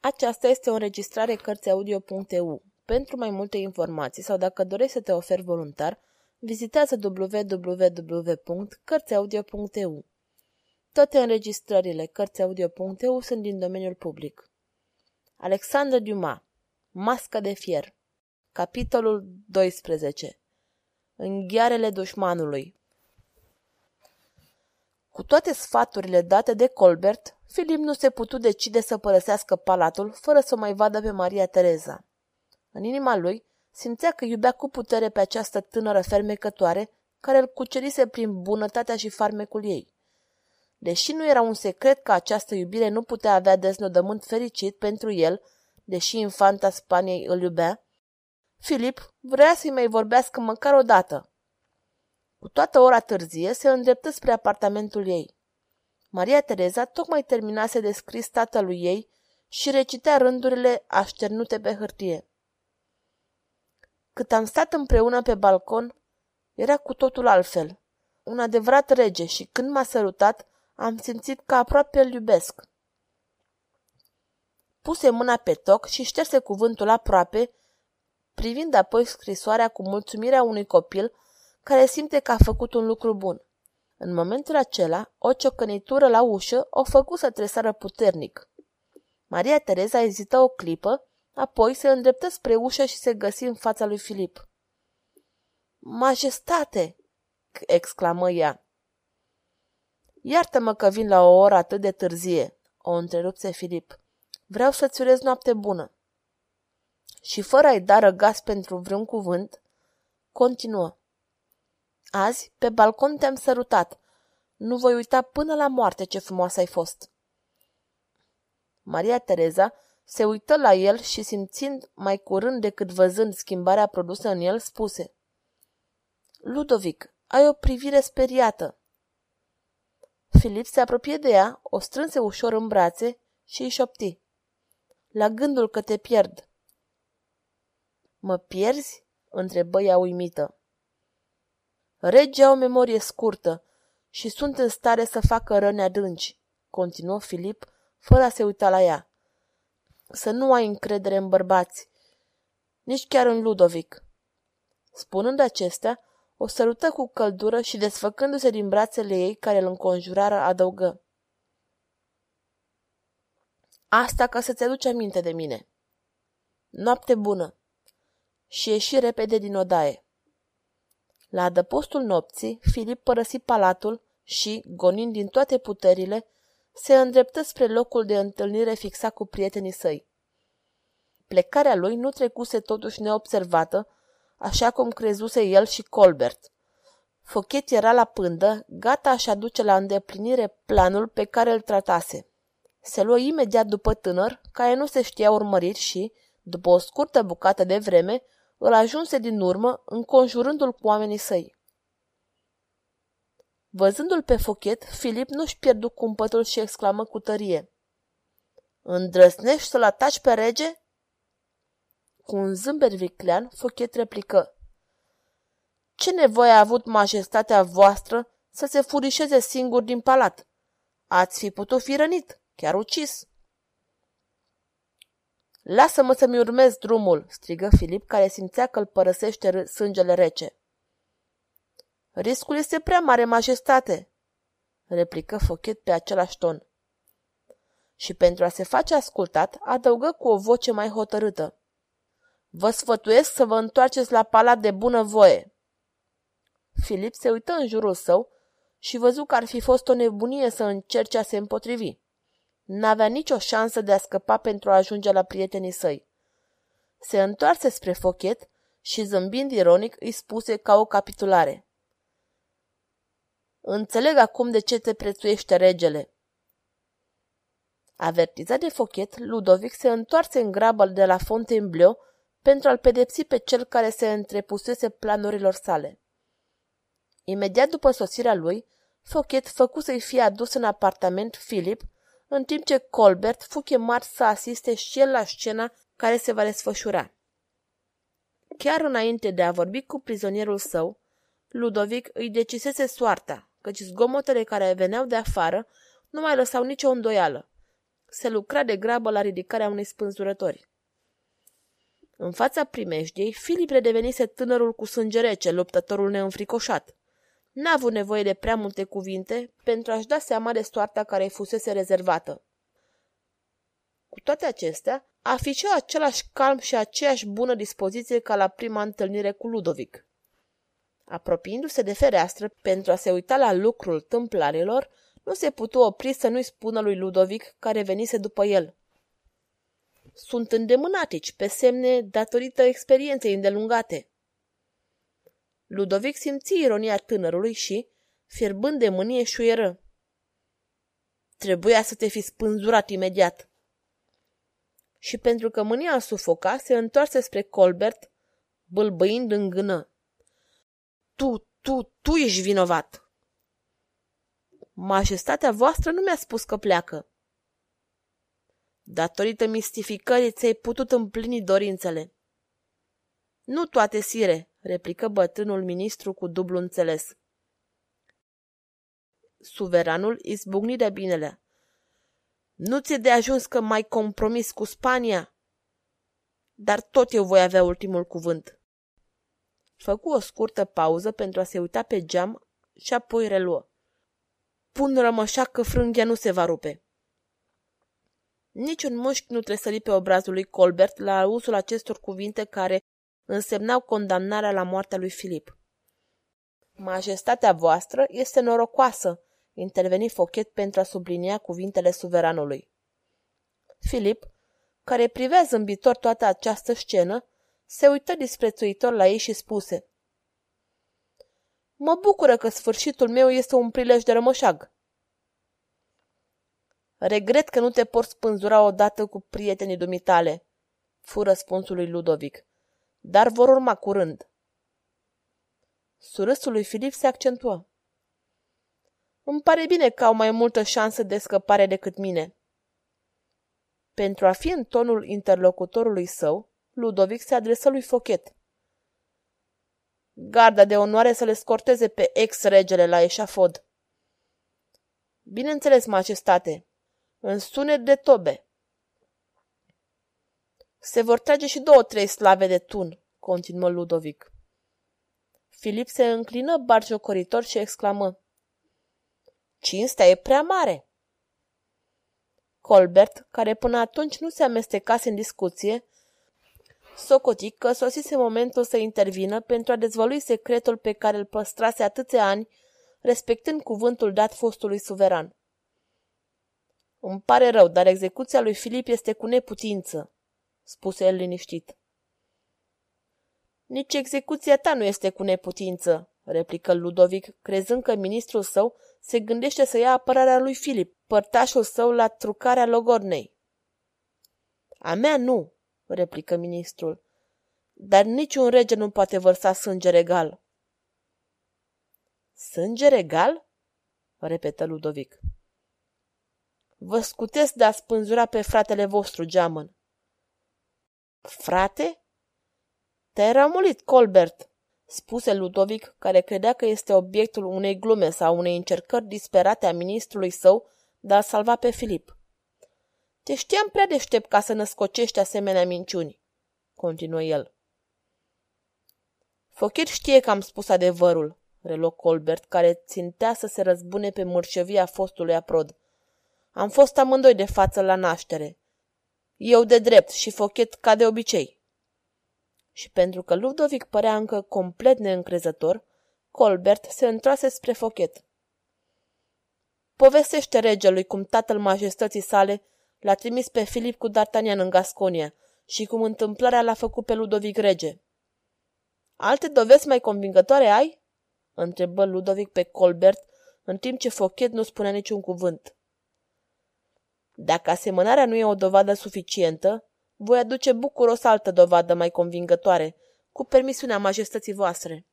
Aceasta este o înregistrare Cărțiaudio.eu. Pentru mai multe informații sau dacă dorești să te oferi voluntar, vizitează www.cărțiaudio.eu. Toate înregistrările Cărțiaudio.eu sunt din domeniul public. Alexandre Dumas Masca de fier Capitolul 12 Înghiarele dușmanului Cu toate sfaturile date de Colbert, Filip nu se putu decide să părăsească palatul fără să o mai vadă pe Maria Tereza. În inima lui simțea că iubea cu putere pe această tânără fermecătoare care îl cucerise prin bunătatea și farmecul ei. Deși nu era un secret că această iubire nu putea avea deznodământ fericit pentru el, deși infanta Spaniei îl iubea, Filip vrea să-i mai vorbească măcar o dată. Cu toată ora târzie se îndreptă spre apartamentul ei. Maria Tereza tocmai terminase de scris tatălui ei și recitea rândurile așternute pe hârtie. Cât am stat împreună pe balcon, era cu totul altfel. Un adevărat rege și când m-a sărutat, am simțit că aproape îl iubesc. Puse mâna pe toc și șterse cuvântul aproape, privind apoi scrisoarea cu mulțumirea unui copil care simte că a făcut un lucru bun. În momentul acela, o ciocănitură la ușă o făcu să tresară puternic. Maria Tereza ezită o clipă, apoi se îndreptă spre ușă și se găsi în fața lui Filip. Majestate! exclamă ea. Iartă-mă că vin la o oră atât de târzie, o întrerupse Filip. Vreau să-ți urez noapte bună. Și fără a-i da răgas pentru vreun cuvânt, continuă. Azi, pe balcon te-am sărutat. Nu voi uita până la moarte ce frumoasă ai fost. Maria Tereza se uită la el și simțind mai curând decât văzând schimbarea produsă în el, spuse Ludovic, ai o privire speriată. Filip se apropie de ea, o strânse ușor în brațe și îi șopti. La gândul că te pierd. Mă pierzi? întrebă ea uimită. Regii au o memorie scurtă și sunt în stare să facă răni adânci, continuă Filip, fără a se uita la ea. Să nu ai încredere în bărbați, nici chiar în Ludovic. Spunând acestea, o sărută cu căldură și desfăcându-se din brațele ei care îl înconjurară, adăugă. Asta ca să-ți aduci aminte de mine. Noapte bună! Și ieși repede din odaie. La adăpostul nopții, Filip părăsi palatul și, gonind din toate puterile, se îndreptă spre locul de întâlnire fixat cu prietenii săi. Plecarea lui nu trecuse totuși neobservată, așa cum crezuse el și Colbert. Fochet era la pândă, gata a-și aduce la îndeplinire planul pe care îl tratase. Se luă imediat după tânăr, care nu se știa urmărit și, după o scurtă bucată de vreme, îl ajunse din urmă, înconjurându-l cu oamenii săi. Văzându-l pe Fochet, Filip nu-și pierdu cumpătul și exclamă cu tărie. Îndrăsnești să-l ataci pe rege? Cu un zâmbet viclean, Fochet replică. Ce nevoie a avut majestatea voastră să se furișeze singur din palat? Ați fi putut fi rănit, chiar ucis. Lasă-mă să-mi urmez drumul, strigă Filip, care simțea că îl părăsește sângele rece. Riscul este prea mare, majestate, replică Fochet pe același ton. Și pentru a se face ascultat, adăugă cu o voce mai hotărâtă. Vă sfătuiesc să vă întoarceți la palat de bună voie. Filip se uită în jurul său și văzu că ar fi fost o nebunie să încerce a se împotrivi. N-avea nicio șansă de a scăpa pentru a ajunge la prietenii săi. Se întoarse spre Fochet și, zâmbind ironic, îi spuse ca o capitulare. Înțeleg acum de ce te prețuiește regele. Avertizat de Fochet, Ludovic se întoarse în grabă de la Fontainebleau pentru a-l pedepsi pe cel care se întrepusese planurilor sale. Imediat după sosirea lui, Fochet făcu să-i fie adus în apartament Philip, în timp ce Colbert fu chemat să asiste și el la scena care se va desfășura. Chiar înainte de a vorbi cu prizonierul său, Ludovic îi decisese soarta, căci zgomotele care veneau de afară nu mai lăsau nicio îndoială. se lucra de grabă la ridicarea unei spânzurători. În fața primejdiei, Filip redevenise tânărul cu sânge rece, luptătorul neînfricoșat. N-a avut nevoie de prea multe cuvinte pentru a-și da seama de soarta care îi fusese rezervată. Cu toate acestea, afișa același calm și aceeași bună dispoziție ca la prima întâlnire cu Ludovic. Apropiindu-se de fereastră pentru a se uita la lucrul tâmplarilor, nu se putu opri să nu-i spună lui Ludovic care venise după el. Sunt îndemânatici, pe semne datorită experienței îndelungate. Ludovic simți ironia tânărului și, fierbând de mânie, șuieră. Trebuia să te fi spânzurat imediat. Și pentru că mânia sufoca, se întoarse spre Colbert, bâlbâind în gână. Tu, tu, tu ești vinovat! Majestatea voastră nu mi-a spus că pleacă. Datorită mistificării ți-ai putut împlini dorințele. Nu toate, sire, replică bătrânul ministru cu dublu înțeles. Suveranul izbucni de binele. Nu ți-e de ajuns că mai compromis cu Spania? Dar tot eu voi avea ultimul cuvânt. Făcu o scurtă pauză pentru a se uita pe geam și apoi reluă. Pun rămășa că frânghia nu se va rupe. Niciun mușchi nu tresări pe obrazul lui Colbert la usul acestor cuvinte care însemnau condamnarea la moartea lui Filip. Majestatea voastră este norocoasă, interveni Fochet pentru a sublinia cuvintele suveranului. Filip, care privea zâmbitor toată această scenă, se uită disprețuitor la ei și spuse Mă bucură că sfârșitul meu este un prilej de rămășag. Regret că nu te porți spânzura odată cu prietenii dumitale, fu răspunsul lui Ludovic, dar vor urma curând. Surâsul lui Filip se accentuă. Îmi pare bine că au mai multă șansă de scăpare decât mine. Pentru a fi în tonul interlocutorului său, Ludovic se adresă lui Fochet. Garda de onoare să le scorteze pe ex-regele la eșafod. Bineînțeles, majestate, în sunet de tobe. Se vor trage și două-trei slave de tun, continuă Ludovic. Filip se înclină barjocoritor și exclamă. Cinstea e prea mare. Colbert, care până atunci nu se amestecase în discuție, socotic că sosise momentul să intervină pentru a dezvălui secretul pe care îl păstrase atâția ani, respectând cuvântul dat fostului suveran. Îmi pare rău, dar execuția lui Filip este cu neputință, spuse el liniștit. Nici execuția ta nu este cu neputință, replică Ludovic, crezând că ministrul său se gândește să ia apărarea lui Filip, părtașul său la trucarea logornei. A mea nu, replică ministrul, dar niciun rege nu poate vărsa sânge regal. Sânge regal? repetă Ludovic. Vă scutesc de a spânzura pe fratele vostru, geamăn. Frate? Te-ai ramulit, Colbert, spuse Ludovic, care credea că este obiectul unei glume sau unei încercări disperate a ministrului său de a salva pe Filip. Te știam prea deștept ca să născocești asemenea minciuni, continuă el. Fochet știe că am spus adevărul, reluă Colbert, care țintea să se răzbune pe mărșăvia fostului aprod. Am fost amândoi de față la naștere. Eu de drept și Fochet ca de obicei. Și pentru că Ludovic părea încă complet neîncrezător, Colbert se întoarse spre Fochet. Povestește regelui cum tatăl majestății sale l-a trimis pe Filip cu D'Artagnan în Gasconia și cum întâmplarea l-a făcut pe Ludovic rege. Alte dovezi mai convingătoare ai? întrebă Ludovic pe Colbert, în timp ce Fochet nu spunea niciun cuvânt. Dacă asemănarea nu e o dovadă suficientă, voi aduce bucuros altă dovadă mai convingătoare, cu permisiunea majestății voastre.